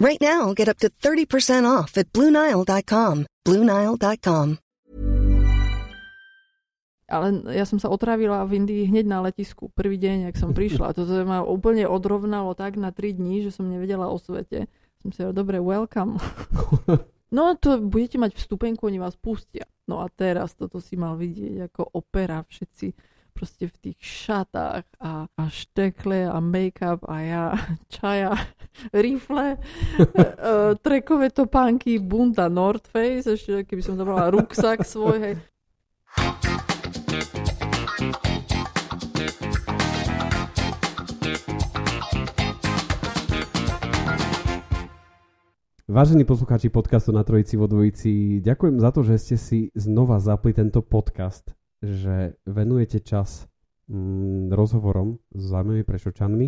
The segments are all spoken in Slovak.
Right now, get up to 30% off at BlueNile.com. BlueNile.com. Ale ja som sa otravila v Indii hneď na letisku. Prvý deň, ak som prišla. Toto ma úplne odrovnalo tak na 3 dní, že som nevedela o svete. Som si dobre, welcome. No to budete mať vstupenku, oni vás pustia. No a teraz toto si mal vidieť ako opera, všetci proste v tých šatách a, a štekle a make-up a ja čaja, rifle, uh, trekové topánky, bunda North Face, ešte keby som zabrala ruksak svoj, hej. Vážení poslucháči podcastu na Trojici vo Dvojici, ďakujem za to, že ste si znova zapli tento podcast, že venujete čas mm, rozhovorom s zaujímavými prešočanmi.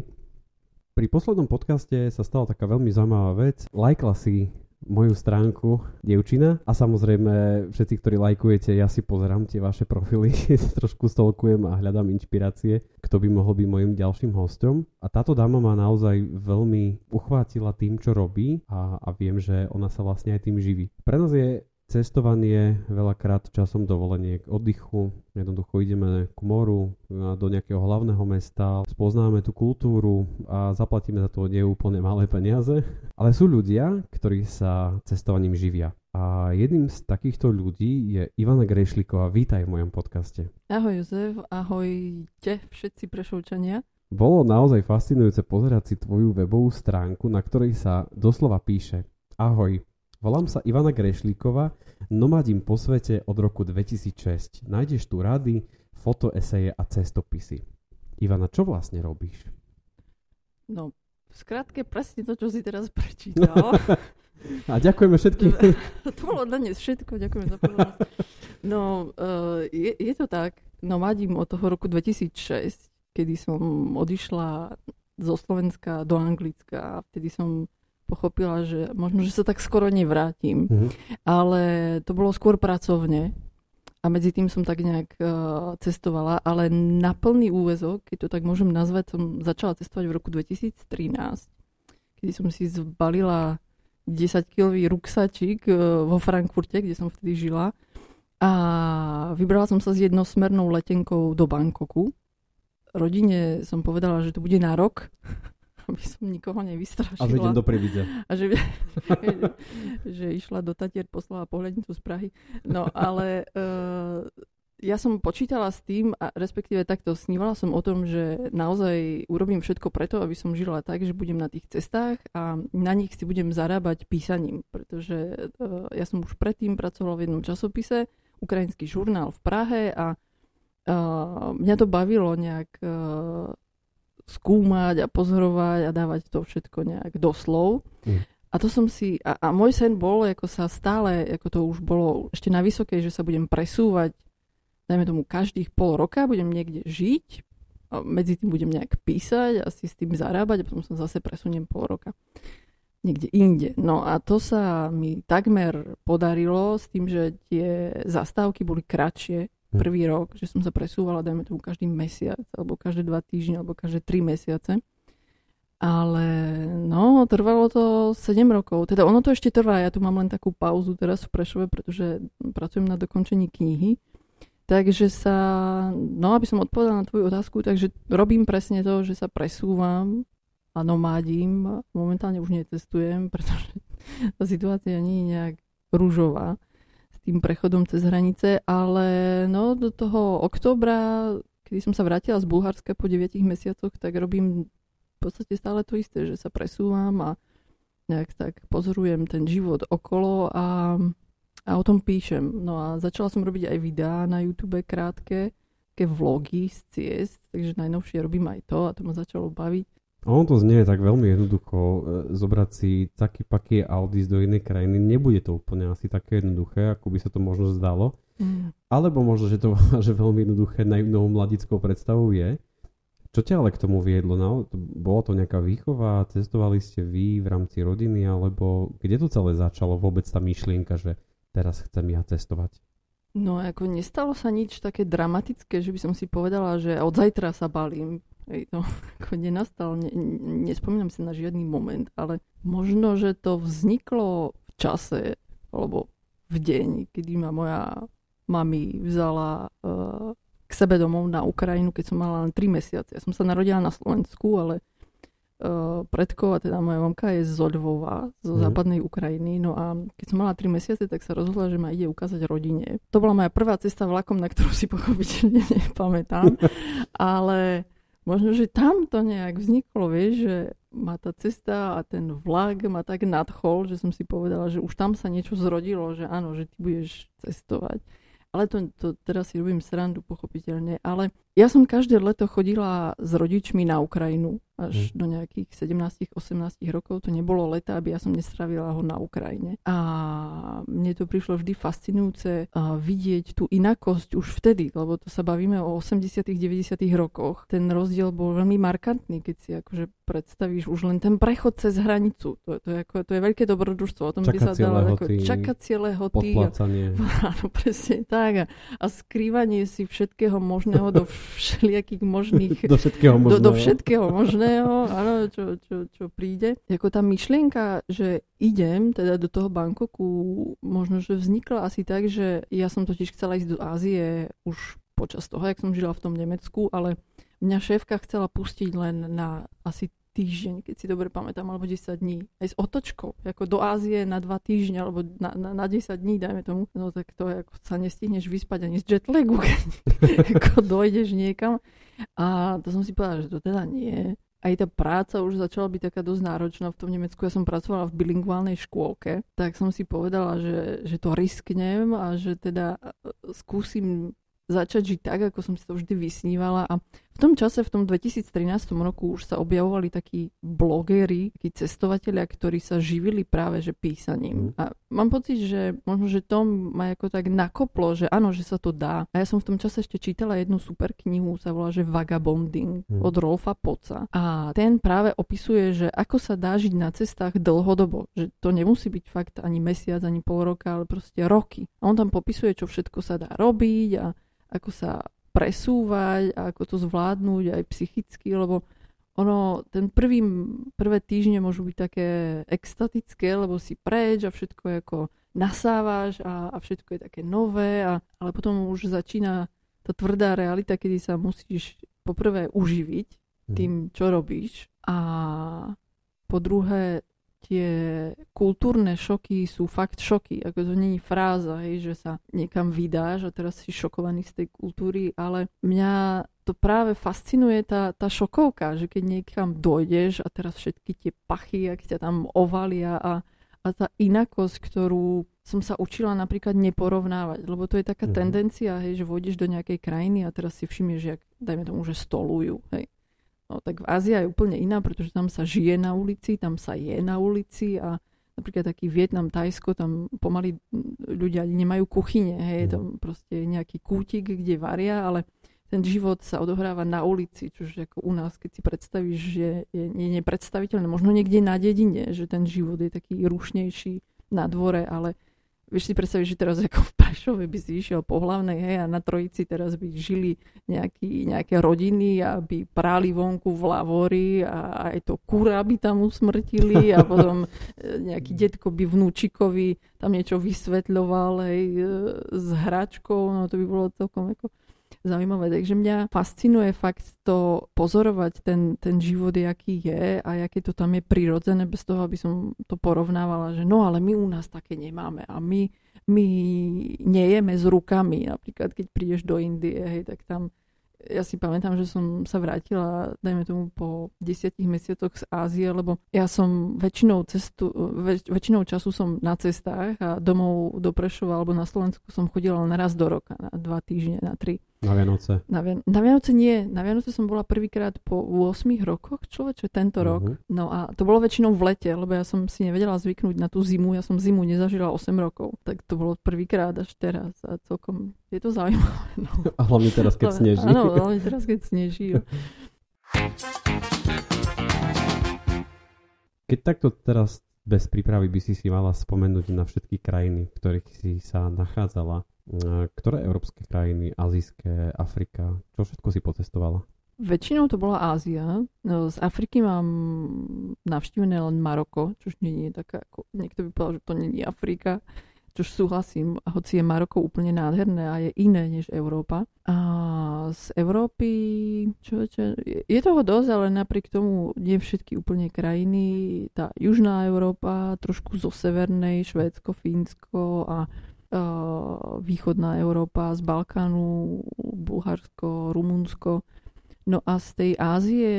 Pri poslednom podcaste sa stala taká veľmi zaujímavá vec. Lajkla si moju stránku dievčina a samozrejme všetci, ktorí lajkujete, ja si pozerám tie vaše profily, trošku stolkujem a hľadám inšpirácie, kto by mohol byť mojim ďalším hostom. A táto dáma ma naozaj veľmi uchvátila tým, čo robí a, a viem, že ona sa vlastne aj tým živí. Pre nás je cestovanie veľakrát časom dovoleniek, oddychu. Jednoducho ideme k moru, do nejakého hlavného mesta, spoznáme tú kultúru a zaplatíme za to nie úplne malé peniaze. Ale sú ľudia, ktorí sa cestovaním živia. A jedným z takýchto ľudí je Ivana Grešliková. Vítaj v mojom podcaste. Ahoj Jozef, ahojte všetci prešovčania. Bolo naozaj fascinujúce pozerať si tvoju webovú stránku, na ktorej sa doslova píše Ahoj, Volám sa Ivana Grešlíková, nomadím po svete od roku 2006. Nájdeš tu rady, fotoeseje a cestopisy. Ivana, čo vlastne robíš? No, v skratke presne to, čo si teraz prečítal. a ďakujeme všetkým. to bolo dnes všetko, ďakujem za pozornosť. No, uh, je, je to tak, nomadím od toho roku 2006, kedy som odišla zo Slovenska do Anglicka vtedy som pochopila, že možno, že sa tak skoro nevrátim. Mm-hmm. Ale to bolo skôr pracovne. A medzi tým som tak nejak uh, cestovala, ale na plný úvezok, keď to tak môžem nazvať, som začala cestovať v roku 2013, kedy som si zbalila 10-kilový ruksačík uh, vo Frankfurte, kde som vtedy žila. A vybrala som sa s jednosmernou letenkou do Bangkoku. Rodine som povedala, že to bude na rok, aby som nikoho nevystrašila. A že idem do Prividze. A že, že išla do Tatier, poslala pohľadnicu z Prahy. No ale uh, ja som počítala s tým, a respektíve takto snívala som o tom, že naozaj urobím všetko preto, aby som žila tak, že budem na tých cestách a na nich si budem zarábať písaním. Pretože uh, ja som už predtým pracovala v jednom časopise, ukrajinský žurnál v Prahe a uh, mňa to bavilo nejak uh, skúmať a pozorovať a dávať to všetko nejak do slov. Mm. A to som si, a, a môj sen bol, ako sa stále, ako to už bolo ešte na vysokej, že sa budem presúvať, dajme tomu každých pol roka, budem niekde žiť, a medzi tým budem nejak písať a si s tým zarábať a potom sa zase presuniem pol roka niekde inde. No a to sa mi takmer podarilo s tým, že tie zastávky boli kratšie, Hm. Prvý rok, že som sa presúvala, dajme tomu každý mesiac, alebo každé dva týždne, alebo každé tri mesiace. Ale no, trvalo to 7 rokov. Teda ono to ešte trvá, ja tu mám len takú pauzu teraz v Prešove, pretože pracujem na dokončení knihy. Takže sa, no aby som odpovedala na tvoju otázku, takže robím presne to, že sa presúvam a nomádím. Momentálne už necestujem, pretože tá situácia nie je nejak rúžová tým prechodom cez hranice, ale no do toho oktobra, kedy som sa vrátila z Bulharska po 9 mesiacoch, tak robím v podstate stále to isté, že sa presúvam a nejak tak pozorujem ten život okolo a, a o tom píšem. No a začala som robiť aj videá na YouTube krátke, také vlogy z ciest, takže najnovšie robím aj to a to ma začalo baviť. A on to znie tak veľmi jednoducho, e, zobrať si taký paky a odísť do inej krajiny. Nebude to úplne asi také jednoduché, ako by sa to možno zdalo. Mm. Alebo možno, že to že veľmi jednoduché naivnou mladickou predstavou je. Čo ťa ale k tomu viedlo? No, bola to nejaká výchova? Cestovali ste vy v rámci rodiny? Alebo kde to celé začalo vôbec tá myšlienka, že teraz chcem ja cestovať? No ako nestalo sa nič také dramatické, že by som si povedala, že od zajtra sa balím. Hej, to ako nenastal, ne, nespomínam si na žiadny moment, ale možno, že to vzniklo v čase, alebo v deň, kedy ma moja mami vzala uh, k sebe domov na Ukrajinu, keď som mala len 3 mesiace. Ja som sa narodila na Slovensku, ale uh, predkov, a teda moja mamka je z Lvova, zo mm. západnej Ukrajiny. No a keď som mala 3 mesiace, tak sa rozhodla, že ma ide ukázať rodine. To bola moja prvá cesta vlakom, na ktorú si pochopiteľne nepamätám. ale možno, že tam to nejak vzniklo, vieš, že ma tá cesta a ten vlak ma tak nadchol, že som si povedala, že už tam sa niečo zrodilo, že áno, že ty budeš cestovať. Ale to, to teraz si robím srandu, pochopiteľne. Ale ja som každé leto chodila s rodičmi na Ukrajinu až mm. do nejakých 17-18 rokov. To nebolo leta, aby ja som nestravila ho na Ukrajine. A mne to prišlo vždy fascinujúce vidieť tú inakosť už vtedy, lebo to sa bavíme o 80 90 rokoch. Ten rozdiel bol veľmi markantný, keď si akože predstavíš už len ten prechod cez hranicu. To, to, je, ako, to je veľké dobrodružstvo. O tom by sa dalo ako čakacie lehoty. Podplácanie. Áno, presne tak. A, a skrývanie si všetkého možného do všelijakých možných... do všetkého možného. Do, do všetkého možného áno, čo, čo, čo príde. Ako tá myšlienka, že idem teda do toho Bangkoku, možno, že vznikla asi tak, že ja som totiž chcela ísť do Ázie už počas toho, jak som žila v tom Nemecku, ale mňa šéfka chcela pustiť len na asi týždeň, keď si dobre pamätám, alebo 10 dní. Aj s otočkou, ako do Ázie na 2 týždne, alebo na, na, na 10 dní, dajme tomu. No tak to ako sa nestihneš vyspať ani z jetlagu, keď ako dojdeš niekam. A to som si povedala, že to teda nie aj tá práca už začala byť taká dosť náročná v tom Nemecku. Ja som pracovala v bilingválnej škôlke, tak som si povedala, že, že to risknem a že teda e, skúsim začať žiť tak, ako som si to vždy vysnívala. A v tom čase, v tom 2013 roku už sa objavovali takí blogery, takí cestovatelia, ktorí sa živili práve že písaním. Mm. A mám pocit, že možno, že to ma ako tak nakoplo, že áno, že sa to dá. A ja som v tom čase ešte čítala jednu super knihu, sa volá, že Vagabonding mm. od Rolfa Poca. A ten práve opisuje, že ako sa dá žiť na cestách dlhodobo. Že to nemusí byť fakt ani mesiac, ani pol roka, ale proste roky. A on tam popisuje, čo všetko sa dá robiť a ako sa presúvať a ako to zvládnuť aj psychicky, lebo ono, ten prvý, prvé týždne môžu byť také extatické, lebo si preč a všetko je ako nasávaš a, a všetko je také nové, a, ale potom už začína tá tvrdá realita, kedy sa musíš poprvé uživiť mhm. tým, čo robíš a po druhé tie kultúrne šoky sú fakt šoky. Ako to není fráza, hej, že sa niekam vydáš a teraz si šokovaný z tej kultúry, ale mňa to práve fascinuje tá, tá šokovka, že keď niekam dojdeš a teraz všetky tie pachy, ak ťa tam ovalia a, a tá inakosť, ktorú som sa učila napríklad neporovnávať, lebo to je taká mm-hmm. tendencia, hej, že vôjdeš do nejakej krajiny a teraz si všimneš, jak, dajme tomu, že stolujú, hej. No tak Ázia je úplne iná, pretože tam sa žije na ulici, tam sa je na ulici a napríklad taký Vietnam, Tajsko, tam pomaly ľudia nemajú kuchyne, hej, tam proste je nejaký kútik, kde varia, ale ten život sa odohráva na ulici, čo ako u nás, keď si predstavíš, že je, je nepredstaviteľné, možno niekde na dedine, že ten život je taký rušnejší na dvore, ale Vieš si predstaviť, že teraz ako v Prešove by si išiel po hlavnej, hej, a na Trojici teraz by žili nejaký, nejaké rodiny a by práli vonku v lavori a aj to kura by tam usmrtili a potom e, nejaký detko by vnúčikovi tam niečo vysvetľoval, hej, e, s hračkou, no to by bolo celkom ako zaujímavé. Takže mňa fascinuje fakt to pozorovať, ten, ten život, aký je a aké to tam je prirodzené, bez toho, aby som to porovnávala, že no ale my u nás také nemáme a my, my nejeme s rukami. Napríklad, keď prídeš do Indie, hej, tak tam ja si pamätám, že som sa vrátila, dajme tomu, po desiatich mesiacoch z Ázie, lebo ja som väčšinou, cestu, väč, väčšinou času som na cestách a domov do Prešova alebo na Slovensku som chodila len raz do roka, na dva týždne, na tri. Na Vianoce? Na, Vian- na Vianoce nie. Na Vianoce som bola prvýkrát po 8 rokoch, človeče, tento uh-huh. rok. No a to bolo väčšinou v lete, lebo ja som si nevedela zvyknúť na tú zimu. Ja som zimu nezažila 8 rokov. Tak to bolo prvýkrát až teraz. A celkom je to zaujímavé. No. A hlavne teraz, keď sneží. Áno, hlavne teraz, keď sneží. Keď takto teraz bez prípravy by si si mala spomenúť na všetky krajiny, v ktorých si sa nachádzala, ktoré európske krajiny, azijské, Afrika, čo všetko si potestovala? Väčšinou to bola Ázia. No, z Afriky mám navštívené len Maroko, čo nie je taká, ako, niekto by povedal, že to nie je Afrika, čož súhlasím, hoci je Maroko úplne nádherné a je iné než Európa. A z Európy, čo, čo, je toho dosť, ale napriek tomu nie všetky úplne krajiny. Tá južná Európa, trošku zo severnej, Švédsko, Fínsko a východná Európa, z Balkánu, Bulharsko, Rumunsko. No a z tej Ázie,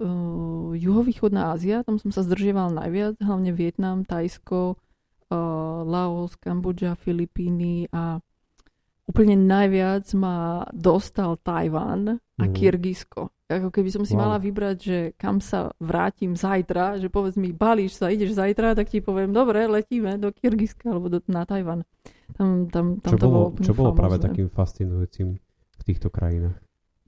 uh, juhovýchodná Ázia, tam som sa zdržieval najviac, hlavne Vietnam, Tajsko, uh, Laos, Kambodža, Filipíny a úplne najviac ma dostal Tajván a mm. Kyrgyzsko. Ako keby som si wow. mala vybrať, že kam sa vrátim zajtra, že povedz mi, balíš sa, ideš zajtra, tak ti poviem, dobre, letíme do Kyrgyzska alebo do, na Tajvan. Tam, tam, tam čo to bolo, bolo čo bolo práve takým fascinujúcim v týchto krajinách?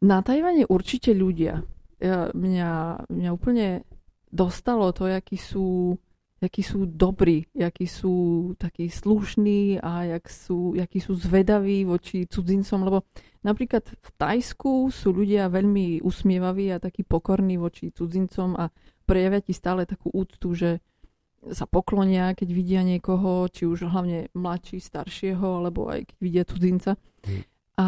Na Tajvane určite ľudia. Ja, mňa, mňa úplne dostalo to, akí sú, akí sú dobrí, akí sú takí slušní a jak sú, akí sú zvedaví voči cudzincom, lebo Napríklad v Tajsku sú ľudia veľmi usmievaví a takí pokorní voči cudzincom a prejavia ti stále takú úctu, že sa poklonia, keď vidia niekoho, či už hlavne mladší, staršieho, alebo aj keď vidia cudzinca. Mm. A,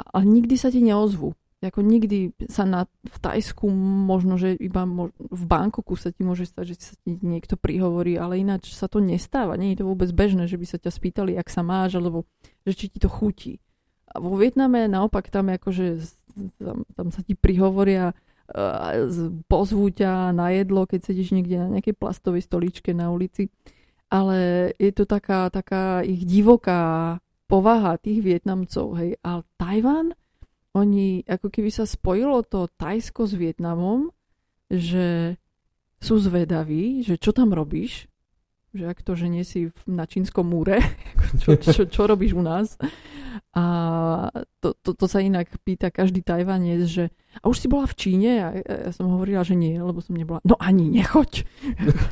ale nikdy sa ti neozvú. Ako nikdy sa na, v Tajsku možno, že iba mož, v Bankoku sa ti môže stať, že sa ti niekto prihovorí, ale ináč sa to nestáva. Nie je to vôbec bežné, že by sa ťa spýtali, ak sa máš, alebo že či ti to chutí. A vo Vietname naopak tam akože tam, tam sa ti prihovoria pozvú ťa na jedlo, keď sedíš niekde na nejakej plastovej stoličke na ulici. Ale je to taká, taká ich divoká povaha tých Vietnamcov. Hej. Ale Tajvan, oni, ako keby sa spojilo to Tajsko s Vietnamom, že sú zvedaví, že čo tam robíš, že ak to, že nie si na čínskom múre, čo, čo, čo robíš u nás. A to, to, to sa inak pýta každý Tajvanec, že a už si bola v Číne? A ja som hovorila, že nie, lebo som nebola. No ani nechoď.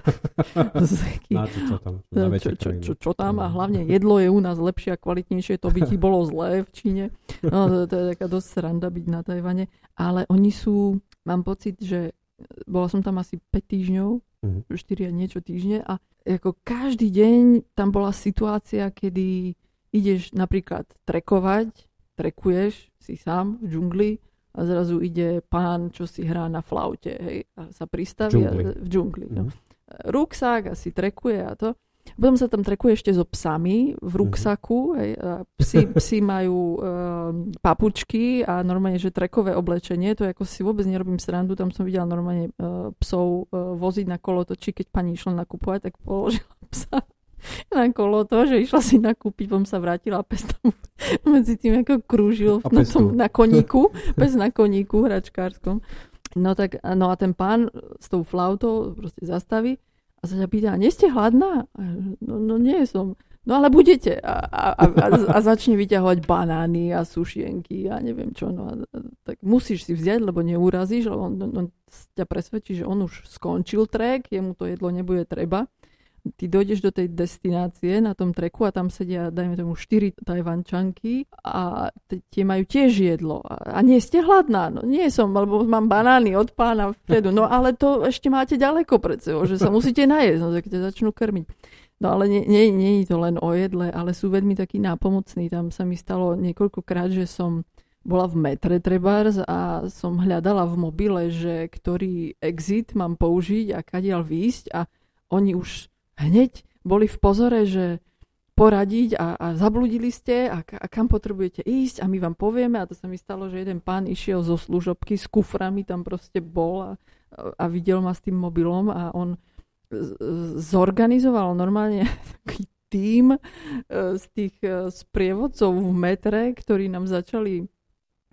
Na čo, čo tam? čo, čo, čo, čo tam? A hlavne jedlo je u nás lepšie a kvalitnejšie, to by ti bolo zlé v Číne. No, to, to je taká dosť sranda byť na Tajvane. Ale oni sú, mám pocit, že bola som tam asi 5 týždňov, mm-hmm. 4 a niečo týždne a ako každý deň tam bola situácia, kedy ideš napríklad trekovať, trekuješ si sám v džungli a zrazu ide pán, čo si hrá na flaute, hej, a sa pristaví džungli. A, v džungli. Mm-hmm. No. Mhm. Rúksák a si trekuje a to. Potom sa tam trekuje ešte so psami v mhm. ruksaku. Hej, psi, psi majú e, papučky a normálne, že trekové oblečenie. To ako si vôbec nerobím srandu. Tam som videla normálne e, psov e, voziť na kolotoči. Keď pani išla nakupovať, tak položila psa na kolo to, že išla si nakúpiť, potom sa vrátila a pes tam medzi tým ako krúžil na, tom, na koníku, pes na koníku hračkárskom. No tak, no a ten pán s tou flautou proste zastaví a sa ťa pýta, nie ste hladná? No, no nie som. No ale budete. A, a, a, a začne vyťahovať banány a sušienky a neviem čo. No a, tak musíš si vziať, lebo neurazíš, lebo on, on, on ťa presvedčí, že on už skončil trek, jemu to jedlo nebude treba ty dojdeš do tej destinácie na tom treku a tam sedia, dajme tomu, štyri tajvančanky a tie majú tiež jedlo. A, nie ste hladná? No nie som, lebo mám banány od pána vpredu. No ale to ešte máte ďaleko pred sebou, že sa musíte najesť, no tak ťa začnú krmiť. No ale nie, nie, nie je to len o jedle, ale sú veľmi takí nápomocní. Tam sa mi stalo niekoľkokrát, že som bola v metre trebárs a som hľadala v mobile, že ktorý exit mám použiť a kadiaľ výjsť a oni už hneď boli v pozore, že poradiť a, a zabludili ste a, a kam potrebujete ísť a my vám povieme a to sa mi stalo, že jeden pán išiel zo služobky s kuframi, tam proste bol a, a videl ma s tým mobilom a on zorganizoval normálne taký tím e, z tých e, sprievodcov v metre, ktorí nám začali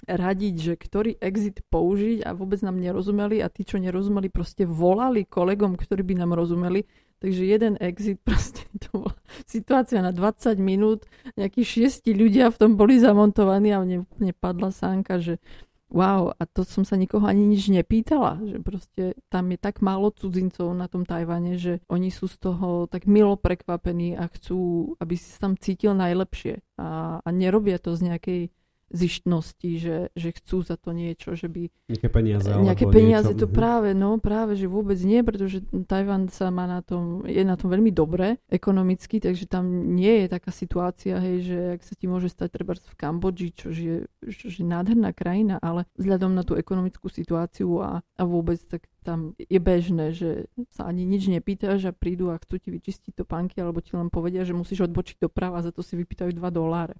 radiť, že ktorý exit použiť a vôbec nám nerozumeli a tí, čo nerozumeli, proste volali kolegom, ktorí by nám rozumeli. Takže jeden exit, proste to bola situácia na 20 minút, nejakí šiesti ľudia v tom boli zamontovaní a mne, mne padla sánka, že wow, a to som sa nikoho ani nič nepýtala, že proste tam je tak málo cudzincov na tom Tajvane, že oni sú z toho tak milo prekvapení a chcú, aby si sa tam cítil najlepšie. A, a nerobia to z nejakej zištnosti, že, že chcú za to niečo, že by... Nejaké peniaze. Nejaké peniaze, niečo. to mhm. práve, no práve, že vôbec nie, pretože Tajvan sa má na tom, je na tom veľmi dobre ekonomicky, takže tam nie je taká situácia, hej, že ak sa ti môže stať treba v Kambodži, čo je, čo je nádherná krajina, ale vzhľadom na tú ekonomickú situáciu a, a vôbec tak tam je bežné, že sa ani nič nepýtaš a prídu a chcú ti vyčistiť topánky alebo ti len povedia, že musíš odbočiť doprava a za to si vypýtajú 2 doláre.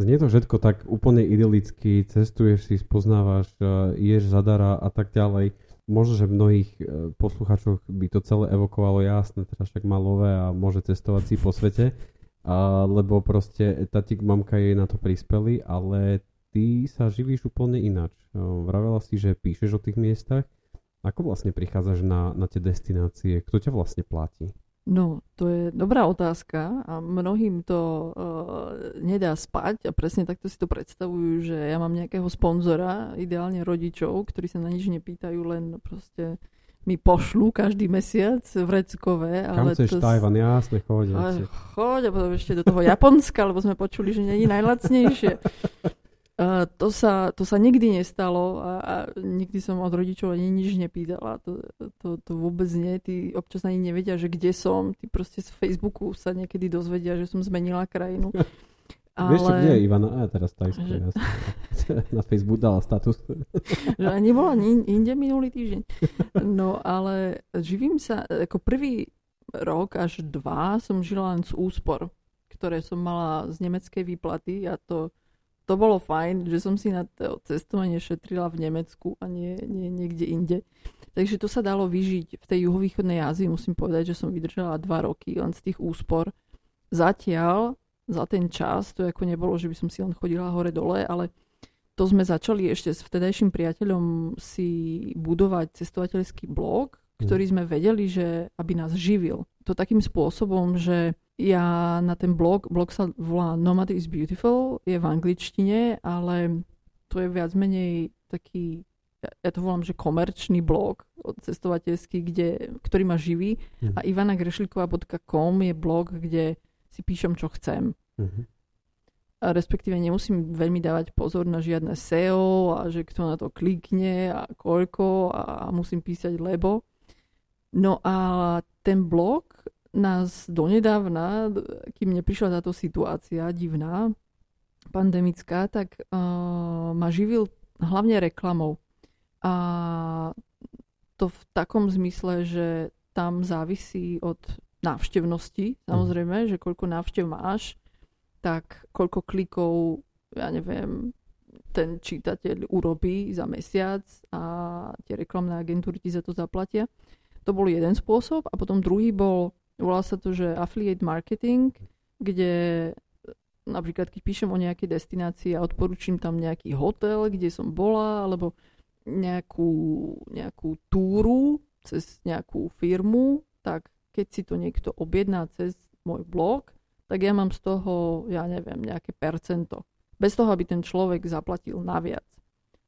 Znie to všetko tak úplne idylicky, cestuješ si, spoznávaš, e, ješ zadara a tak ďalej. Možno, že mnohých e, posluchačov by to celé evokovalo jasné, teda však má lové a môže cestovať si po svete, a, lebo proste tatík, mamka jej na to prispeli, ale ty sa živíš úplne ináč. E, vravela si, že píšeš o tých miestach. Ako vlastne prichádzaš na, na tie destinácie? Kto ťa vlastne platí? No, to je dobrá otázka a mnohým to uh, nedá spať a presne takto si to predstavujú, že ja mám nejakého sponzora, ideálne rodičov, ktorí sa na nič nepýtajú, len proste mi pošlú každý mesiac vreckové. Kam ale chceš to... Tajvan, jasne, choď. Choď a potom ešte do toho Japonska, lebo sme počuli, že není najlacnejšie. Uh, to, sa, to sa nikdy nestalo a, a nikdy som od rodičov ani nič nepýtala. To, to, to vôbec nie. Tí občas ani nevedia, že kde som. Tí proste z Facebooku sa niekedy dozvedia, že som zmenila krajinu. Ale... Vieš čo, kde je Ivana? A teraz Tajsko, že... Na Facebook dala status. že nebola ni- inde minulý týždeň. No ale živím sa, ako prvý rok až dva som žila len z úspor, ktoré som mala z nemeckej výplaty a to to bolo fajn, že som si na to cestovanie šetrila v Nemecku a nie, nie niekde inde. Takže to sa dalo vyžiť v tej juhovýchodnej Ázii. Musím povedať, že som vydržala dva roky len z tých úspor. Zatiaľ, za ten čas, to ako nebolo, že by som si len chodila hore-dole, ale to sme začali ešte s vtedajším priateľom si budovať cestovateľský blog, ktorý sme vedeli, že aby nás živil. To takým spôsobom, že ja na ten blog, blog sa volá Nomad is Beautiful, je v angličtine, ale to je viac menej taký, ja to volám, že komerčný blog cestovateľský, kde, ktorý ma živí mm. a ivanagrešlikova.com je blog, kde si píšem, čo chcem. Mm-hmm. A respektíve nemusím veľmi dávať pozor na žiadne SEO a že kto na to klikne a koľko a musím písať lebo. No a ten blog nás donedávna, kým neprišla táto situácia divná, pandemická, tak uh, ma živil hlavne reklamou. A to v takom zmysle, že tam závisí od návštevnosti, samozrejme, že koľko návštev máš, tak koľko klikov, ja neviem, ten čítateľ urobí za mesiac a tie reklamné agentúry ti za to zaplatia. To bol jeden spôsob a potom druhý bol Volá sa to, že affiliate marketing, kde napríklad keď píšem o nejakej destinácii a odporúčim tam nejaký hotel, kde som bola, alebo nejakú, nejakú túru cez nejakú firmu, tak keď si to niekto objedná cez môj blog, tak ja mám z toho, ja neviem, nejaké percento. Bez toho, aby ten človek zaplatil naviac.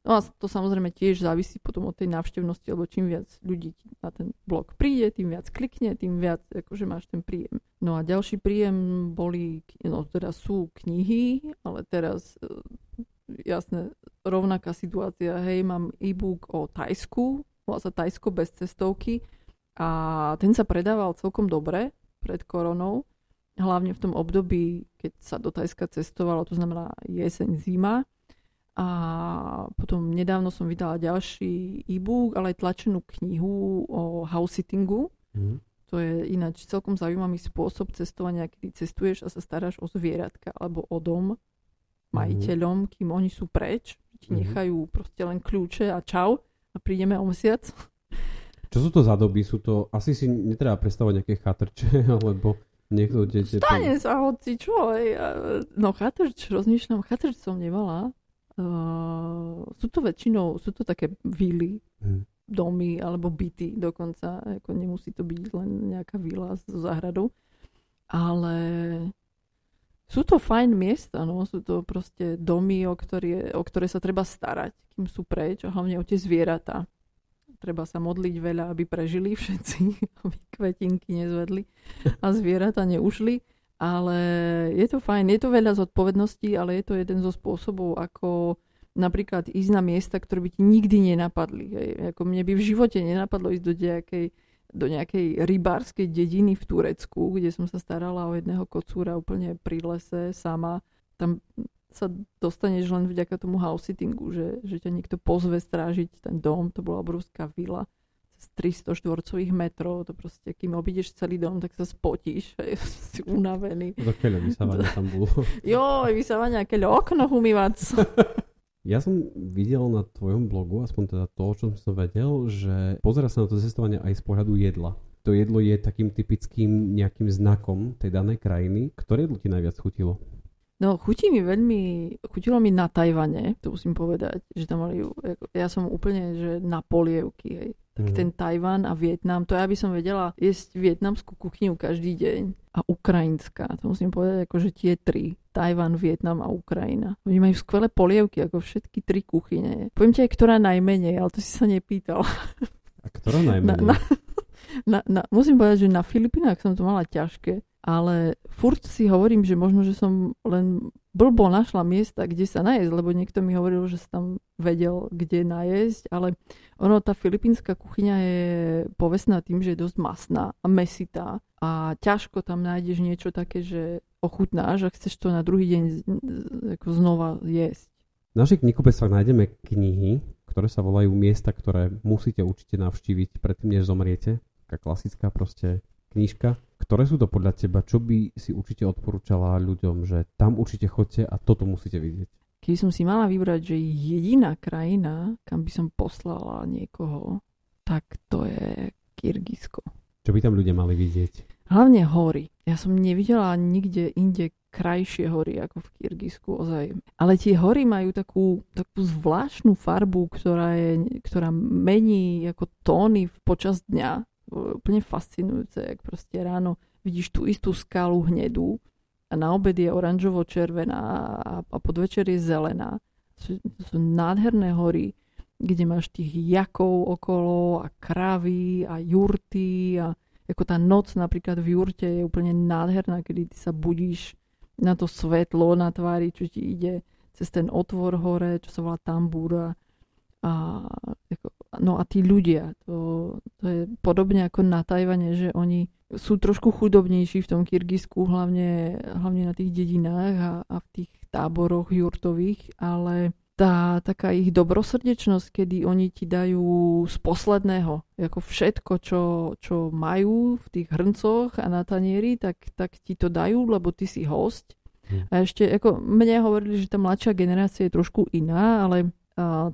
No a to samozrejme tiež závisí potom od tej návštevnosti, lebo čím viac ľudí na ten blog príde, tým viac klikne, tým viac akože máš ten príjem. No a ďalší príjem boli, no teda sú knihy, ale teraz e, jasne rovnaká situácia, hej, mám e-book o Tajsku, volá sa Tajsko bez cestovky a ten sa predával celkom dobre pred koronou, hlavne v tom období, keď sa do Tajska cestovalo, to znamená jeseň, zima, a potom nedávno som vydala ďalší e-book, ale aj tlačenú knihu o house sittingu. Mm. To je ináč celkom zaujímavý spôsob cestovania, kedy cestuješ a sa staráš o zvieratka alebo o dom majiteľom, mm. kým oni sú preč. Ti mm. nechajú proste len kľúče a čau a prídeme o mesiac. Čo sú to za doby? Sú to, asi si netreba predstavovať nejaké chatrče, alebo Niekto dete... Stane sa hoci čo. Hej. No chatrč, rozmýšľam, chatrč som nemala. Uh, sú to väčšinou, sú to také vily, hmm. domy alebo byty dokonca. Ako nemusí to byť len nejaká vila so záhradou. Ale sú to fajn miesta, no. Sú to proste domy, o ktoré, o ktoré sa treba starať, kým sú preč. A hlavne o tie zvieratá. Treba sa modliť veľa, aby prežili všetci, aby kvetinky nezvedli a zvieratá neušli ale je to fajn, je to veľa zodpovedností, ale je to jeden zo spôsobov, ako napríklad ísť na miesta, ktoré by ti nikdy nenapadli. Hej. Ako mne by v živote nenapadlo ísť do nejakej, do nejakej rybárskej dediny v Turecku, kde som sa starala o jedného kocúra úplne pri lese sama. Tam sa dostaneš len vďaka tomu house sittingu, že, že ťa niekto pozve strážiť ten dom, to bola obrovská vila 300 štvorcových metrov, to proste, kým obídeš celý dom, tak sa spotíš, si unavený. Do keľo vysávania tam bolo. jo, vysávania, keľo okno umývať. Ja som videl na tvojom blogu, aspoň teda to, čo som vedel, že pozera sa na to cestovanie aj z pohľadu jedla. To jedlo je takým typickým nejakým znakom tej danej krajiny. Ktoré jedlo ti najviac chutilo? No, chutí mi veľmi, chutilo mi na Tajvane, to musím povedať, že tam mali, ja som úplne, že na polievky, hej. Tak mm. ten Tajvan a Vietnam, to ja by som vedela jesť vietnamskú kuchyňu každý deň. A ukrajinská, to musím povedať, ako že tie tri. Tajvan, Vietnam a Ukrajina. Oni majú skvelé polievky, ako všetky tri kuchyne. Poviem ti aj, ktorá najmenej, ale to si sa nepýtal. A ktorá najmenej? Na, na, na, na, musím povedať, že na Filipinách som to mala ťažké ale furt si hovorím, že možno, že som len blbo našla miesta, kde sa najesť, lebo niekto mi hovoril, že sa tam vedel, kde najesť, ale ono, tá filipínska kuchyňa je povestná tým, že je dosť masná a mesitá a ťažko tam nájdeš niečo také, že ochutnáš a chceš to na druhý deň znova jesť. V našich knihkupectvách nájdeme knihy, ktoré sa volajú miesta, ktoré musíte určite navštíviť predtým, než zomriete. Taká klasická proste knižka. Ktoré sú to podľa teba? Čo by si určite odporúčala ľuďom, že tam určite chodte a toto musíte vidieť? Keď som si mala vybrať, že jediná krajina, kam by som poslala niekoho, tak to je Kyrgyzsko. Čo by tam ľudia mali vidieť? Hlavne hory. Ja som nevidela nikde inde krajšie hory ako v Kyrgyzsku ozaj. Ale tie hory majú takú, takú zvláštnu farbu, ktorá, je, ktorá mení ako tóny počas dňa úplne fascinujúce, jak proste ráno vidíš tú istú skalu hnedú a na obed je oranžovo-červená a, a podvečer je zelená. To sú, sú nádherné hory, kde máš tých jakov okolo a kravy a jurty a ako tá noc napríklad v jurte je úplne nádherná, kedy ty sa budíš na to svetlo na tvári, čo ti ide cez ten otvor hore, čo sa volá tambúra a, ako, no a tí ľudia, to, to je podobne ako na Tajvane, že oni sú trošku chudobnejší v tom Kyrgyzsku, hlavne, hlavne na tých dedinách a, a v tých táboroch jurtových, ale tá taká ich dobrosrdečnosť, kedy oni ti dajú z posledného, ako všetko, čo, čo majú v tých hrncoch a na tanieri, tak, tak ti to dajú, lebo ty si host. Hm. A ešte, ako mne hovorili, že tá mladšia generácia je trošku iná, ale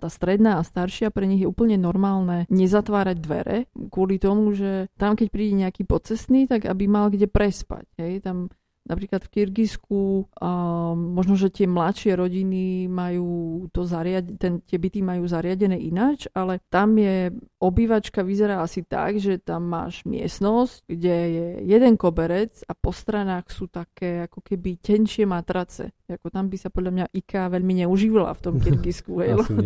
tá stredná a staršia, pre nich je úplne normálne nezatvárať dvere kvôli tomu, že tam, keď príde nejaký pocesný, tak aby mal kde prespať. Hej? Tam Napríklad v Kyrgyzsku uh, možno, že tie mladšie rodiny majú to zariad- ten, tie byty majú zariadené ináč, ale tam je obývačka vyzerá asi tak, že tam máš miestnosť, kde je jeden koberec a po stranách sú také ako keby tenšie matrace. Ako tam by sa podľa mňa IKEA veľmi neužívala v tom Kyrgyzsku.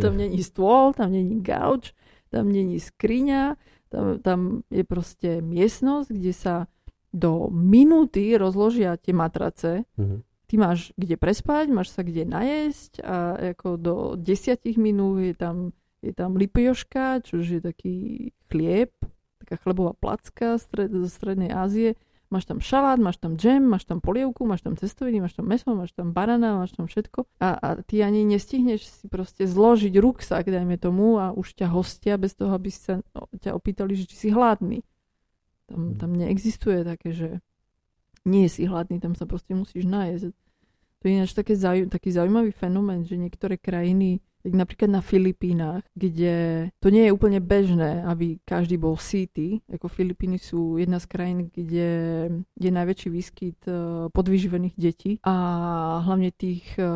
tam není stôl, tam není gauč, tam není skriňa, tam, tam je proste miestnosť, kde sa do minúty rozložia tie matrace. Mm-hmm. Ty máš kde prespať, máš sa kde najesť a ako do desiatich minút je tam, je tam lipioška, čo je taký chlieb, taká chlebová placka stred, zo strednej Ázie. Máš tam šalát, máš tam džem, máš tam polievku, máš tam cestoviny, máš tam meso, máš tam banana, máš tam všetko. A, a ty ani nestihneš si proste zložiť ruksak, dajme tomu, a už ťa hostia bez toho, aby sa no, ťa opýtali, že či si hladný. Tam, tam neexistuje také, že nie si hladný, tam sa proste musíš nájsť. To je ináč také zauj- taký zaujímavý fenomén, že niektoré krajiny Tak napríklad na Filipínach, kde to nie je úplne bežné, aby každý bol city, ako Filipíny sú jedna z krajín, kde je najväčší výskyt e, podvyživených detí. A hlavne tých e,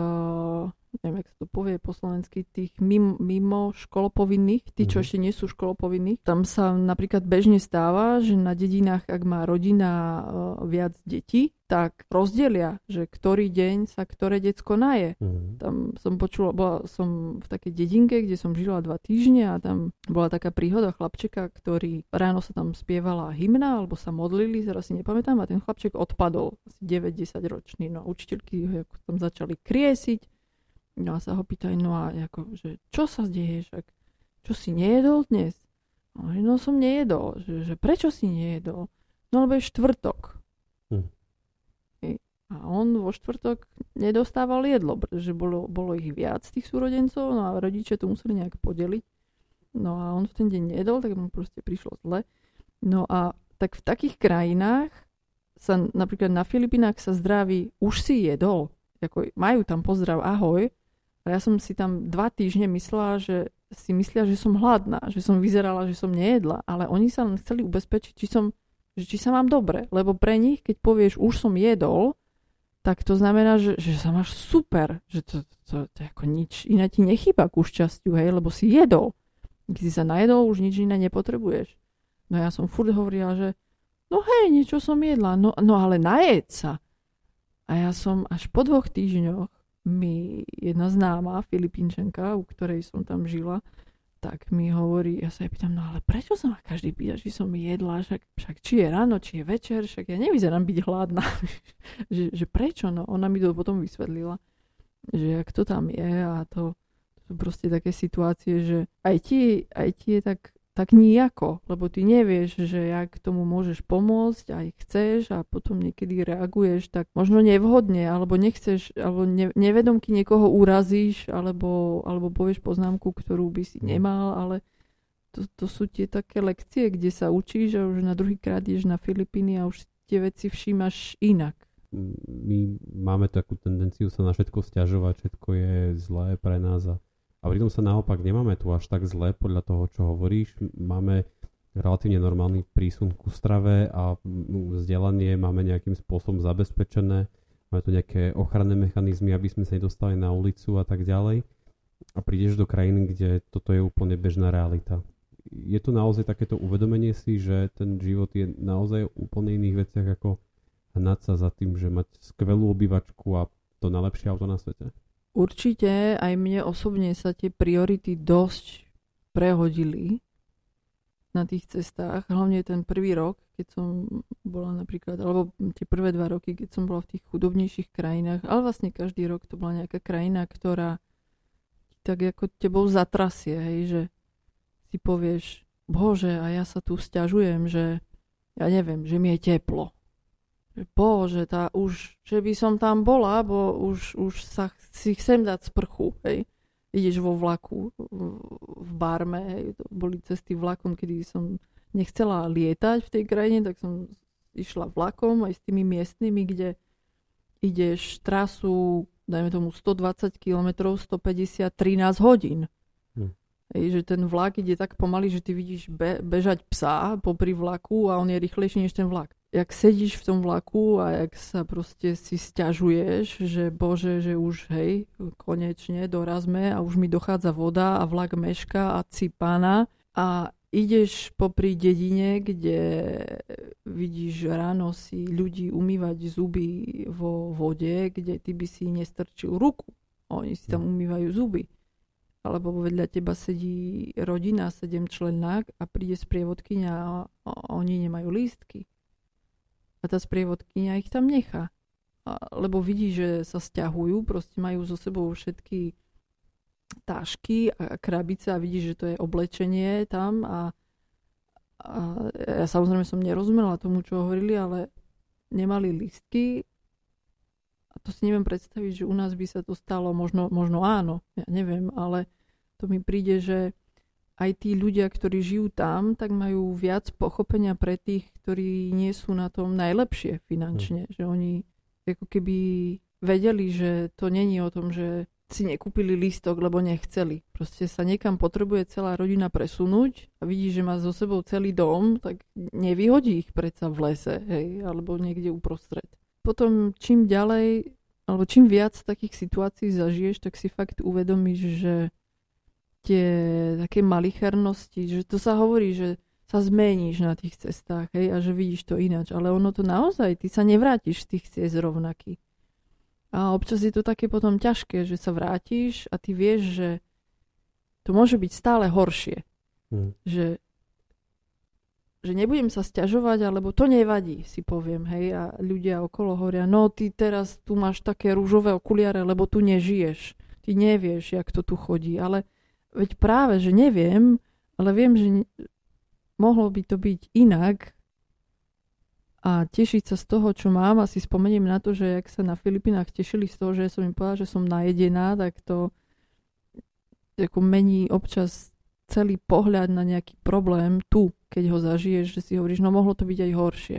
neviem, jak sa to povie po slovensky, tých mimo, mimo školopovinných, tí, čo mm-hmm. ešte nie sú školopovinní. Tam sa napríklad bežne stáva, že na dedinách, ak má rodina uh, viac detí, tak rozdelia, že ktorý deň sa ktoré decko naje. Mm-hmm. Tam som počula, bola som v takej dedinke, kde som žila dva týždne a tam bola taká príhoda chlapčeka, ktorý ráno sa tam spievala hymna, alebo sa modlili, teraz si nepamätám, a ten chlapček odpadol, asi 9-10 ročný. No učiteľky ho tam začali kriesiť, No a sa ho pýtaj, no a ako, že čo sa deje, však čo si nejedol dnes? No, no som nejedol, že, že prečo si nejedol? No lebo je štvrtok. Hm. A on vo štvrtok nedostával jedlo, pretože bolo, bolo ich viac tých súrodencov, no a rodičia to museli nejak podeliť. No a on v ten deň nejedol, tak mu proste prišlo zle. No a tak v takých krajinách sa napríklad na Filipinách sa zdraví, už si jedol. Ako majú tam pozdrav ahoj, a ja som si tam dva týždne myslela, že si myslia, že som hladná, že som vyzerala, že som nejedla, ale oni sa len chceli ubezpečiť, či, som, že či sa mám dobre, lebo pre nich, keď povieš, už som jedol, tak to znamená, že, že sa máš super, že to, to, to, to ako nič iné ti nechýba ku šťastiu, hej, lebo si jedol. Keď si sa najedol, už nič iné nepotrebuješ. No ja som furt hovorila, že no hej, niečo som jedla, no, no ale najed sa. A ja som až po dvoch týždňoch mi jedna známa, Filipínčenka, u ktorej som tam žila, tak mi hovorí, ja sa jej pýtam, no ale prečo sa ma každý pýta, či som jedla, však, však či je ráno, či je večer, však ja nevyzerám byť hladná. že, že prečo? No ona mi to potom vysvetlila, že jak to tam je a to, to sú proste také situácie, že aj ti, aj ti je tak tak nijako, lebo ty nevieš, že jak tomu môžeš pomôcť, aj chceš a potom niekedy reaguješ tak možno nevhodne, alebo nechceš, alebo ne, nevedomky niekoho urazíš, alebo, alebo povieš poznámku, ktorú by si mm. nemal, ale to, to sú tie také lekcie, kde sa učíš a už na druhý krát ješ na Filipíny a už tie veci všímaš inak. My máme takú tendenciu sa na všetko stiažovať, všetko je zlé pre nás a a pritom sa naopak nemáme tu až tak zle podľa toho, čo hovoríš. Máme relatívne normálny prísun ku strave a vzdelanie máme nejakým spôsobom zabezpečené. Máme tu nejaké ochranné mechanizmy, aby sme sa nedostali na ulicu a tak ďalej. A prídeš do krajiny, kde toto je úplne bežná realita. Je tu naozaj takéto uvedomenie si, že ten život je naozaj úplne iných veciach ako hnať sa za tým, že mať skvelú obývačku a to najlepšie auto na svete? Určite aj mne osobne sa tie priority dosť prehodili na tých cestách. Hlavne ten prvý rok, keď som bola napríklad, alebo tie prvé dva roky, keď som bola v tých chudobnejších krajinách, ale vlastne každý rok to bola nejaká krajina, ktorá tak ako tebou zatrasie, hej, že si povieš, bože, a ja sa tu stiažujem, že ja neviem, že mi je teplo bože, tá už, že by som tam bola, bo už, už sa si chcem dať sprchu, hej. Ideš vo vlaku v Barme, hej, boli cesty vlakom, kedy som nechcela lietať v tej krajine, tak som išla vlakom aj s tými miestnymi, kde ideš trasu, dajme tomu 120 km, 150, 13 hodín. Hm. Hej, že ten vlak ide tak pomaly, že ty vidíš be- bežať psa popri vlaku a on je rýchlejší než ten vlak jak sedíš v tom vlaku a jak sa proste si stiažuješ, že bože, že už hej, konečne dorazme a už mi dochádza voda a vlak meška a cipana a ideš popri dedine, kde vidíš ráno si ľudí umývať zuby vo vode, kde ty by si nestrčil ruku. Oni si tam umývajú zuby. Alebo vedľa teba sedí rodina, sedem členák a príde sprievodkynia a oni nemajú lístky a tá sprievodkynia ich tam nechá. A, lebo vidí, že sa stiahujú, proste majú so sebou všetky tášky a krabice a vidí, že to je oblečenie tam a, a ja samozrejme som nerozumela tomu, čo hovorili, ale nemali listky a to si neviem predstaviť, že u nás by sa to stalo, možno, možno áno, ja neviem, ale to mi príde, že aj tí ľudia, ktorí žijú tam, tak majú viac pochopenia pre tých, ktorí nie sú na tom najlepšie finančne. Hmm. Že oni ako keby vedeli, že to není o tom, že si nekúpili lístok, lebo nechceli. Proste sa niekam potrebuje celá rodina presunúť a vidí, že má so sebou celý dom, tak nevyhodí ich predsa v lese, hej, alebo niekde uprostred. Potom čím ďalej, alebo čím viac takých situácií zažiješ, tak si fakt uvedomíš, že tie také malichernosti, že to sa hovorí, že sa zmeníš na tých cestách, hej, a že vidíš to ináč. Ale ono to naozaj, ty sa nevrátiš z tých ciest rovnaký. A občas je to také potom ťažké, že sa vrátiš a ty vieš, že to môže byť stále horšie. Mm. Že, že nebudem sa stiažovať, alebo to nevadí, si poviem, hej. A ľudia okolo hovoria, no ty teraz tu máš také rúžové okuliare, lebo tu nežiješ. Ty nevieš, jak to tu chodí. Ale veď práve, že neviem, ale viem, že mohlo by to byť inak a tešiť sa z toho, čo mám. A si spomeniem na to, že ak sa na Filipinách tešili z toho, že som im povedala, že som najedená, tak to ako mení občas celý pohľad na nejaký problém tu, keď ho zažiješ, že si hovoríš, no mohlo to byť aj horšie.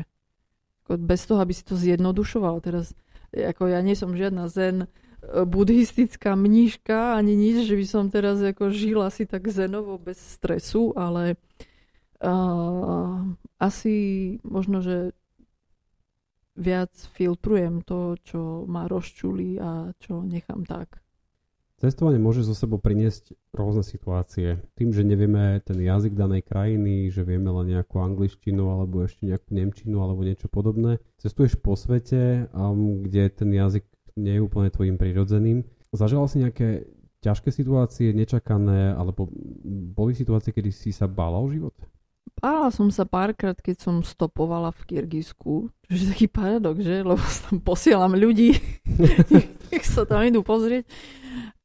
Bez toho, aby si to zjednodušoval. Teraz, ako ja nie som žiadna zen buddhistická mníška, ani nič, že by som teraz ako žila si tak zenovo bez stresu, ale uh, asi možno, že viac filtrujem to, čo ma rozčulí a čo nechám tak. Cestovanie môže zo sebou priniesť rôzne situácie. Tým, že nevieme ten jazyk danej krajiny, že vieme len nejakú angličtinu alebo ešte nejakú nemčinu alebo niečo podobné. Cestuješ po svete, kde ten jazyk nie je úplne tvojim prirodzeným. Zažil si nejaké ťažké situácie, nečakané, alebo boli situácie, kedy si sa bála o život? Bála som sa párkrát, keď som stopovala v Kyrgyzsku. Čo je taký paradox, že? Lebo tam posielam ľudí, nech sa tam idú pozrieť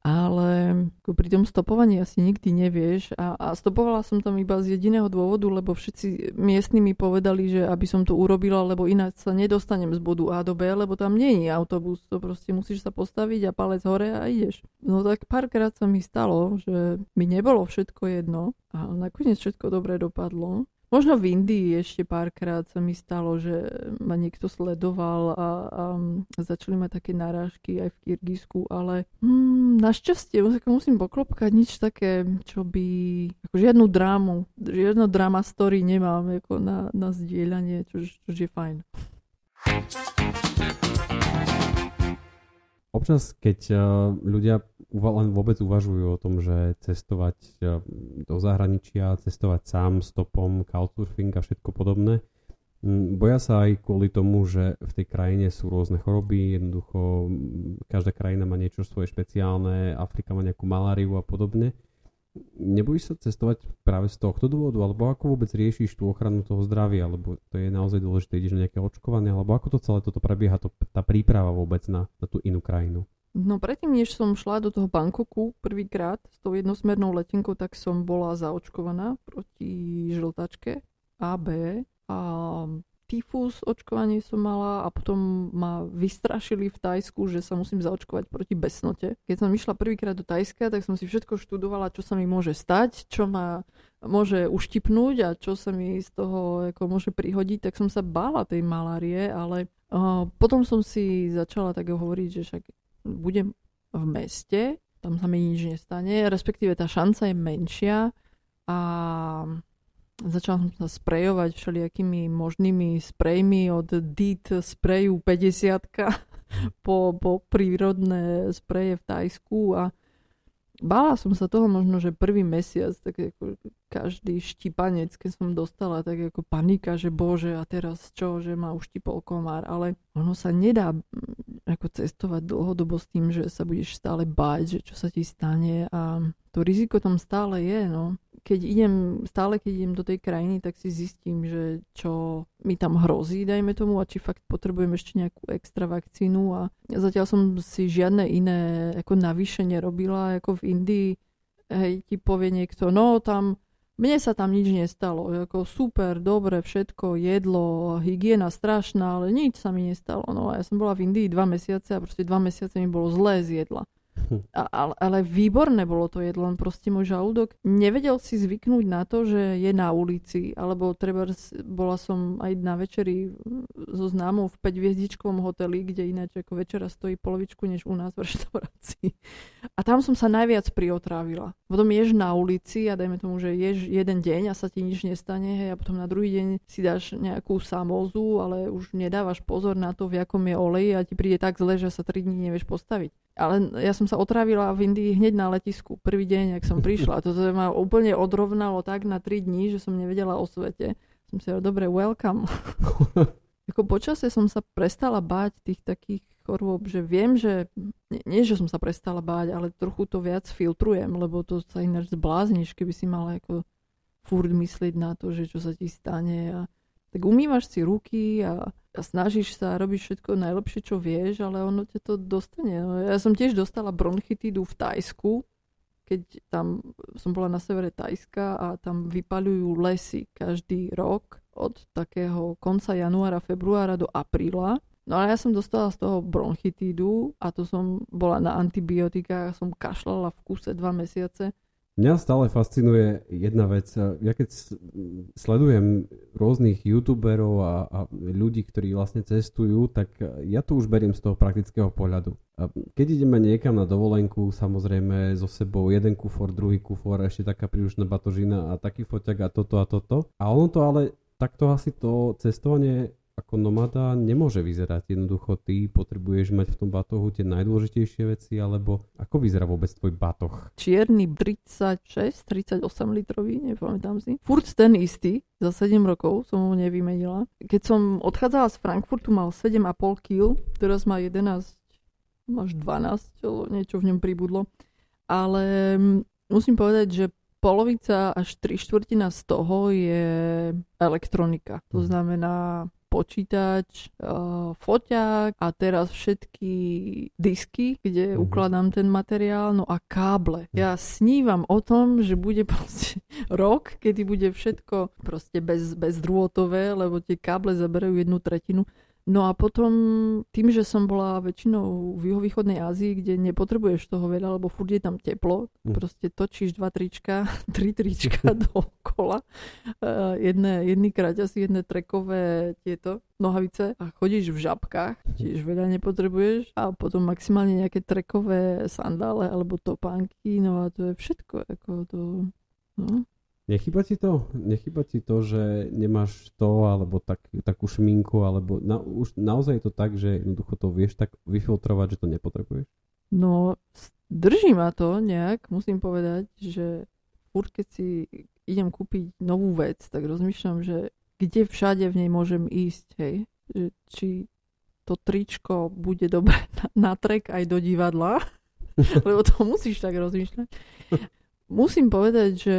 ale pri tom stopovaní asi nikdy nevieš. A, a stopovala som tam iba z jediného dôvodu, lebo všetci miestni mi povedali, že aby som to urobila, lebo ináč sa nedostanem z bodu A do B, lebo tam nie je autobus, to proste musíš sa postaviť a palec hore a ideš. No tak párkrát sa mi stalo, že mi nebolo všetko jedno a nakoniec všetko dobre dopadlo Možno v Indii ešte párkrát sa mi stalo, že ma niekto sledoval a, a začali ma také narážky aj v Kyrgyzsku, ale hmm, našťastie musím poklopkať nič také, čo by... Ako žiadnu drámu, žiadnu drama story nemám ako na, na zdieľanie, čo, čo je fajn. Občas, keď uh, ľudia len vôbec uvažujú o tom, že cestovať uh, do zahraničia, cestovať sám, stopom, couchsurfing a všetko podobné, um, boja sa aj kvôli tomu, že v tej krajine sú rôzne choroby, jednoducho každá krajina má niečo svoje špeciálne, Afrika má nejakú maláriu a podobne nebojíš sa cestovať práve z tohto dôvodu, alebo ako vôbec riešiš tú ochranu toho zdravia, alebo to je naozaj dôležité, ideš na nejaké očkovanie, alebo ako to celé toto prebieha, to, tá príprava vôbec na, na tú inú krajinu? No predtým, než som šla do toho Bangkoku prvýkrát s tou jednosmernou letenkou, tak som bola zaočkovaná proti žltačke A, B. A tyfus očkovanie som mala a potom ma vystrašili v Tajsku, že sa musím zaočkovať proti besnote. Keď som išla prvýkrát do Tajska, tak som si všetko študovala, čo sa mi môže stať, čo ma môže uštipnúť a čo sa mi z toho ako môže prihodiť, tak som sa bála tej malárie, ale uh, potom som si začala tak hovoriť, že však budem v meste, tam sa mi nič nestane, respektíve tá šanca je menšia a Začala som sa sprejovať všelijakými možnými sprejmi od DIT spreju 50 po, po prírodné spreje v Tajsku a bála som sa toho možno, že prvý mesiac, tak ako každý štipanec, keď som dostala, tak ako panika, že bože a teraz čo, že ma uštipol komár, ale ono sa nedá mm, ako cestovať dlhodobo s tým, že sa budeš stále báť, že čo sa ti stane a to riziko tam stále je, no. Keď idem, stále keď idem do tej krajiny, tak si zistím, že čo mi tam hrozí, dajme tomu, a či fakt potrebujem ešte nejakú extra vakcínu. A zatiaľ som si žiadne iné ako navyše nerobila, ako v Indii, hej, ti povie niekto, no tam, mne sa tam nič nestalo, ako super, dobre, všetko, jedlo, hygiena strašná, ale nič sa mi nestalo, no a ja som bola v Indii dva mesiace a proste dva mesiace mi bolo zlé z jedla. Ale, ale výborné bolo to jedlo, len proste môj žalúdok nevedel si zvyknúť na to, že je na ulici, alebo treba, bola som aj na večeri so známou v 5 hviezdičkovom hoteli, kde ináč ako večera stojí polovičku než u nás v reštaurácii. A tam som sa najviac priotrávila. Potom ješ na ulici a dajme tomu, že ješ jeden deň a sa ti nič nestane, hej, a potom na druhý deň si dáš nejakú samozu, ale už nedávaš pozor na to, v akom je olej a ti príde tak zle, že sa 3 dní nevieš postaviť. Ale ja som sa otrávila v Indii hneď na letisku. Prvý deň, ak som prišla. Toto ma úplne odrovnalo tak na 3 dní, že som nevedela o svete. Som si hovorila, dobre, welcome. Ako počasie som sa prestala báť tých takých chorôb, že viem, že nie, nie, že som sa prestala báť, ale trochu to viac filtrujem, lebo to sa ináč zblázniš, keby si mala ako furt myslieť na to, že čo sa ti stane a tak umývaš si ruky a, a snažíš sa robiť všetko najlepšie, čo vieš, ale ono ťa to dostane. No, ja som tiež dostala bronchitídu v Tajsku, keď tam som bola na severe Tajska a tam vypaľujú lesy každý rok od takého konca januára, februára do apríla. No ale ja som dostala z toho bronchitídu a to som bola na antibiotikách, som kašlala v kuse dva mesiace Mňa stále fascinuje jedna vec. Ja keď sledujem rôznych youtuberov a, a ľudí, ktorí vlastne cestujú, tak ja to už beriem z toho praktického pohľadu. Keď ideme niekam na dovolenku, samozrejme so sebou jeden kufor, druhý kufor, ešte taká príručná batožina a taký foťak a toto a toto. A ono to ale takto asi to cestovanie ako nomada nemôže vyzerať. Jednoducho ty potrebuješ mať v tom batohu tie najdôležitejšie veci, alebo ako vyzerá vôbec tvoj batoh? Čierny 36, 38 litrový, nepamätám si. Furt ten istý, za 7 rokov som ho nevymenila. Keď som odchádzala z Frankfurtu, mal 7,5 kg, teraz má 11 až 12, niečo v ňom pribudlo. Ale mm, musím povedať, že polovica až tri štvrtina z toho je elektronika. To mhm. znamená počítač, uh, foťák a teraz všetky disky, kde uh-huh. ukladám ten materiál, no a káble. Ja snívam o tom, že bude proste rok, kedy bude všetko proste bez, bezdrôtové, lebo tie káble zaberajú jednu tretinu No a potom tým, že som bola väčšinou v juhovýchodnej Ázii, kde nepotrebuješ toho veľa, lebo furt je tam teplo, mm. proste točíš dva trička, tri trička dookola, uh, jedné, jedný kraťasy, jedné trekové tieto nohavice a chodíš v žabkách, tiež veľa nepotrebuješ a potom maximálne nejaké trekové sandále alebo topánky, no a to je všetko. Ako to, no. Nechyba ti to? Nechyba ti to, že nemáš to, alebo tak, takú šminku, alebo na, už naozaj je to tak, že jednoducho to vieš tak vyfiltrovať, že to nepotrebuješ? No, drží ma to nejak, musím povedať, že furt keď si idem kúpiť novú vec, tak rozmýšľam, že kde všade v nej môžem ísť, hej? Že či to tričko bude dobre na, na trek aj do divadla, lebo to musíš tak rozmýšľať. Musím povedať, že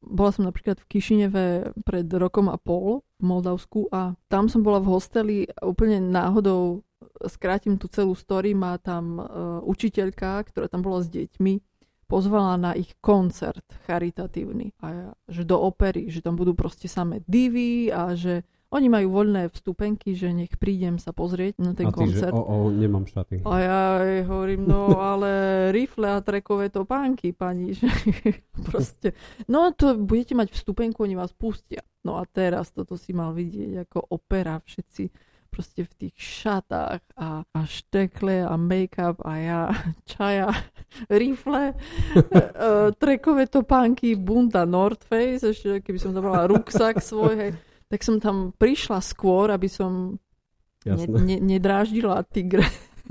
bola som napríklad v Kišineve pred rokom a pol v Moldavsku a tam som bola v hosteli a úplne náhodou skrátim tú celú story, má tam uh, učiteľka, ktorá tam bola s deťmi, pozvala na ich koncert charitatívny. A že do opery, že tam budú proste samé divy a že oni majú voľné vstupenky, že nech prídem sa pozrieť na ten a ty, koncert. Že, o, o, nemám šaty. A ja hovorím, no ale rifle a trekové topánky, pani, že proste. No to budete mať vstupenku, oni vás pustia. No a teraz toto si mal vidieť ako opera, všetci proste v tých šatách a, a štekle a make-up a ja čaja, rifle, uh, trekové topánky, bunta North Face, ešte keby som tam mala ruksak svoj, hej tak som tam prišla skôr, aby som ne, ne, nedráždila tigre.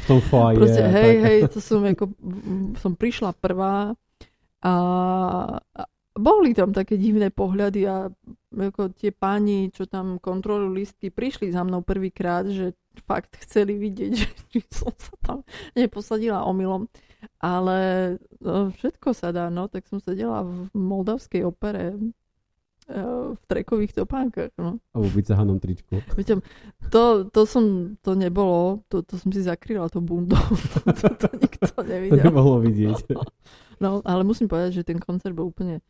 v tom foaje, Proste, hej, hej, to som ako, som prišla prvá a, a boli tam také divné pohľady a ako tie páni, čo tam kontrolujú listky, prišli za mnou prvýkrát, že fakt chceli vidieť, že či som sa tam neposadila omylom. Ale no, všetko sa dá, no, tak som sedela v moldavskej opere v trekových topánkach. No. A v vycahanom tričku. Viete, to, to som, to nebolo, to, to som si zakryla to bundou. to, to, to nikto nevidel. To nemohlo vidieť. No, ale musím povedať, že ten koncert bol úplne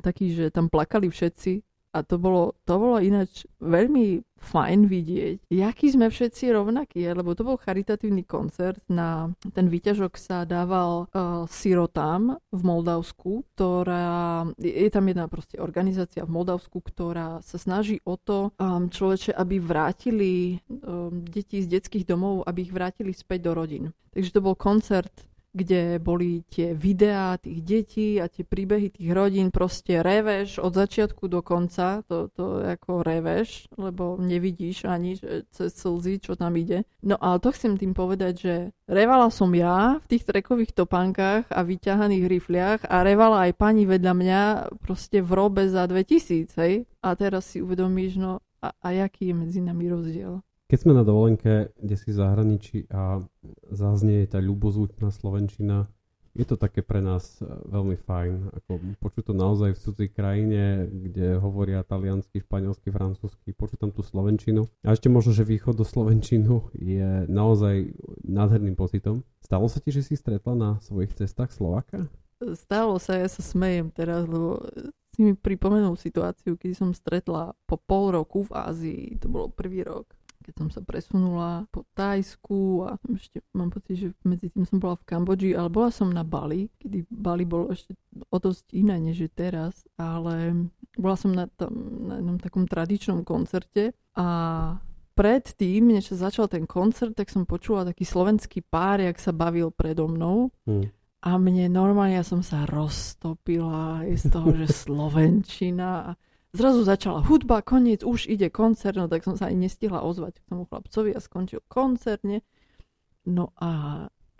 taký, že tam plakali všetci A to bolo, to bolo ináč veľmi fajn vidieť, jaký sme všetci rovnakí, lebo to bol charitatívny koncert na ten výťažok sa dával uh, sirotám v Moldavsku, ktorá, je tam jedna proste organizácia v Moldavsku, ktorá sa snaží o to um, človeče, aby vrátili um, deti z detských domov, aby ich vrátili späť do rodín. Takže to bol koncert kde boli tie videá tých detí a tie príbehy tých rodín, proste reveš od začiatku do konca, to, to ako reveš, lebo nevidíš ani že cez slzy, čo tam ide. No ale to chcem tým povedať, že revala som ja v tých trekových topánkach a vyťahaných rifliach a revala aj pani vedľa mňa proste v robe za 2000, hej? A teraz si uvedomíš, no a, a jaký je medzi nami rozdiel? Keď sme na dovolenke, kde si v zahraničí a zaznie tá ľubozúčná slovenčina, je to také pre nás e, veľmi fajn. Ako počuť to naozaj v cudzej krajine, kde hovoria taliansky, španielsky, francúzsky, počuť tam tú slovenčinu. A ešte možno, že východ do slovenčinu je naozaj nádherným pocitom. Stalo sa ti, že si stretla na svojich cestách Slováka? Stalo sa, ja sa smejem teraz, lebo si mi pripomenul situáciu, keď som stretla po pol roku v Ázii, to bolo prvý rok, keď som sa presunula po Tajsku a ešte mám pocit, že medzi tým som bola v Kambodži, ale bola som na Bali, kedy Bali bolo ešte o dosť iné, než je teraz, ale bola som na, tom, na jednom takom tradičnom koncerte a predtým, než sa začal ten koncert, tak som počula taký slovenský pár, jak sa bavil predo mnou. Hmm. A mne normálne, ja som sa roztopila z toho, že Slovenčina zrazu začala hudba, koniec, už ide koncert, no tak som sa ani nestihla ozvať k tomu chlapcovi a skončil koncert, nie? No a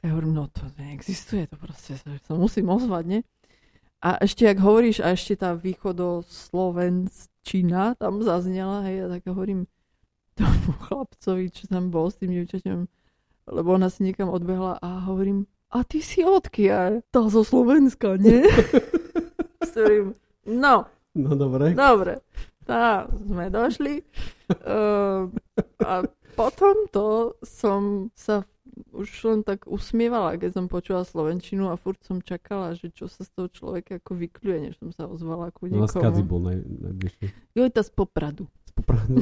ja hovorím, no to neexistuje, to proste sa, musím ozvať, nie? A ešte, ak hovoríš, a ešte tá východoslovenčina tam zaznela, hej, a tak hovorím tomu chlapcovi, čo tam bol s tým dievčaťom, lebo ona si niekam odbehla a hovorím, a ty si odkiaľ? Tá zo Slovenska, nie? no, No dobre. Dobre. Tá, sme došli. Uh, a potom to som sa už len tak usmievala, keď som počula Slovenčinu a furt som čakala, že čo sa z toho človeka ako vykľuje, než som sa ozvala ku niekomu. No a bol naj, najbližšie. Jo, to z Popradu. Z Popradu.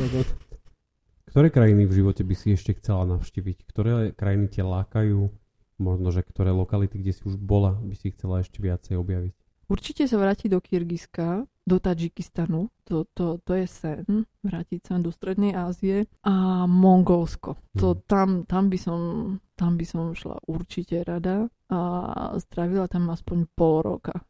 Ktoré krajiny v živote by si ešte chcela navštíviť? Ktoré krajiny ťa lákajú? Možno, že ktoré lokality, kde si už bola, by si chcela ešte viacej objaviť? Určite sa vrátiť do Kyrgyzska, do Tadžikistanu, to, to, to je sen, vrátiť sa do Strednej Ázie a Mongolsko. To, mhm. tam, tam, by som, tam by som šla určite rada a strávila tam aspoň pol roka.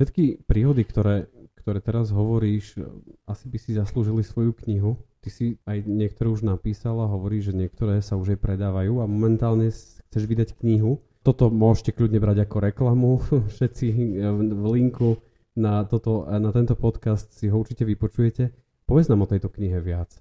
Všetky príhody, ktoré, ktoré teraz hovoríš, asi by si zaslúžili svoju knihu. Ty si aj niektoré už napísala, hovorí, že niektoré sa už aj predávajú a momentálne chceš vydať knihu toto môžete kľudne brať ako reklamu. Všetci v linku na, toto, na tento podcast si ho určite vypočujete. Povedz nám o tejto knihe viac.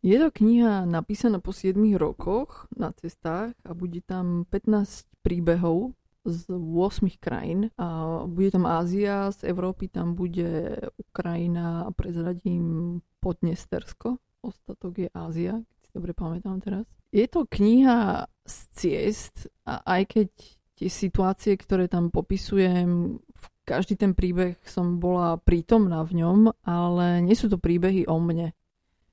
Je to kniha napísaná po 7 rokoch na cestách a bude tam 15 príbehov z 8 krajín. A bude tam Ázia, z Európy tam bude Ukrajina a prezradím Podnestersko. Ostatok je Ázia, si dobre pamätám teraz. Je to kniha z ciest a aj keď tie situácie, ktoré tam popisujem, v každý ten príbeh som bola prítomná v ňom, ale nie sú to príbehy o mne.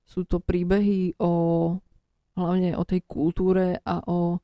Sú to príbehy o hlavne o tej kultúre a o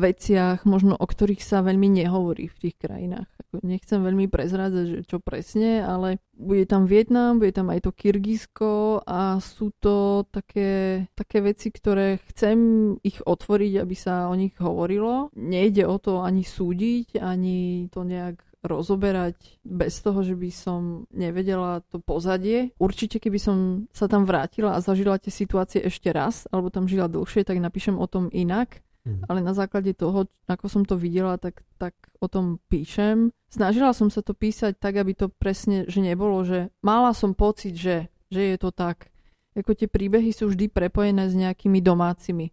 veciach, možno o ktorých sa veľmi nehovorí v tých krajinách. Nechcem veľmi prezrádzať, že čo presne, ale bude tam Vietnam, bude tam aj to Kyrgyzsko a sú to také, také veci, ktoré chcem ich otvoriť, aby sa o nich hovorilo. Nejde o to ani súdiť, ani to nejak rozoberať bez toho, že by som nevedela to pozadie. Určite, keby som sa tam vrátila a zažila tie situácie ešte raz, alebo tam žila dlhšie, tak napíšem o tom inak Mm. Ale na základe toho, ako som to videla, tak, tak o tom píšem. Snažila som sa to písať tak, aby to presne, že nebolo, že mala som pocit, že, že je to tak. Ako tie príbehy sú vždy prepojené s nejakými domácimi.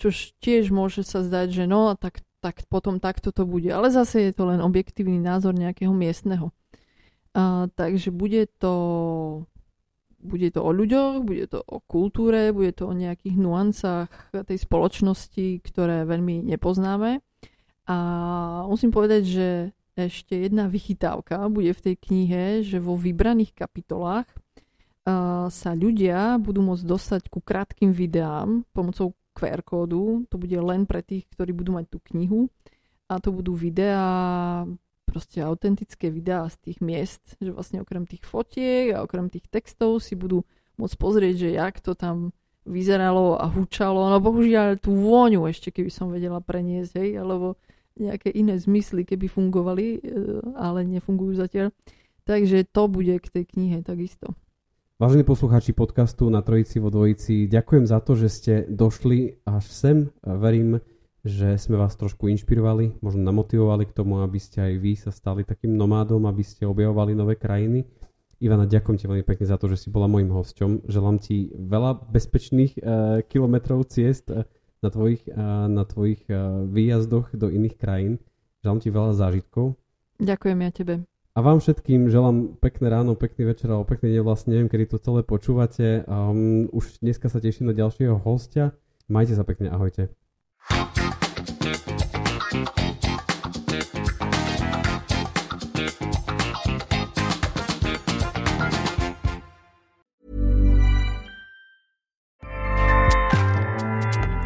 Čož tiež môže sa zdať, že no, tak, tak potom takto to bude. Ale zase je to len objektívny názor nejakého miestneho. A, takže bude to bude to o ľuďoch, bude to o kultúre, bude to o nejakých nuancách tej spoločnosti, ktoré veľmi nepoznáme. A musím povedať, že ešte jedna vychytávka bude v tej knihe, že vo vybraných kapitolách uh, sa ľudia budú môcť dostať ku krátkým videám pomocou QR kódu. To bude len pre tých, ktorí budú mať tú knihu. A to budú videá, proste autentické videá z tých miest, že vlastne okrem tých fotiek a okrem tých textov si budú môcť pozrieť, že jak to tam vyzeralo a hučalo. No bohužiaľ tú vôňu ešte, keby som vedela preniesť, hej, alebo nejaké iné zmysly, keby fungovali, e, ale nefungujú zatiaľ. Takže to bude k tej knihe takisto. Vážení poslucháči podcastu na Trojici vo Dvojici, ďakujem za to, že ste došli až sem. Verím, že sme vás trošku inšpirovali, možno namotivovali k tomu, aby ste aj vy sa stali takým nomádom, aby ste objavovali nové krajiny. Ivana, ďakujem ti veľmi pekne za to, že si bola môjim hosťom. Želám ti veľa bezpečných uh, kilometrov ciest uh, na tvojich, na tvojich výjazdoch do iných krajín. Želám ti veľa zážitkov. Ďakujem ja tebe. A vám všetkým želám pekné ráno, pekný večer alebo pekný deň, vlastne neviem, kedy to celé počúvate. Um, už dneska sa teším na ďalšieho hostia. Majte sa pekne, ahojte.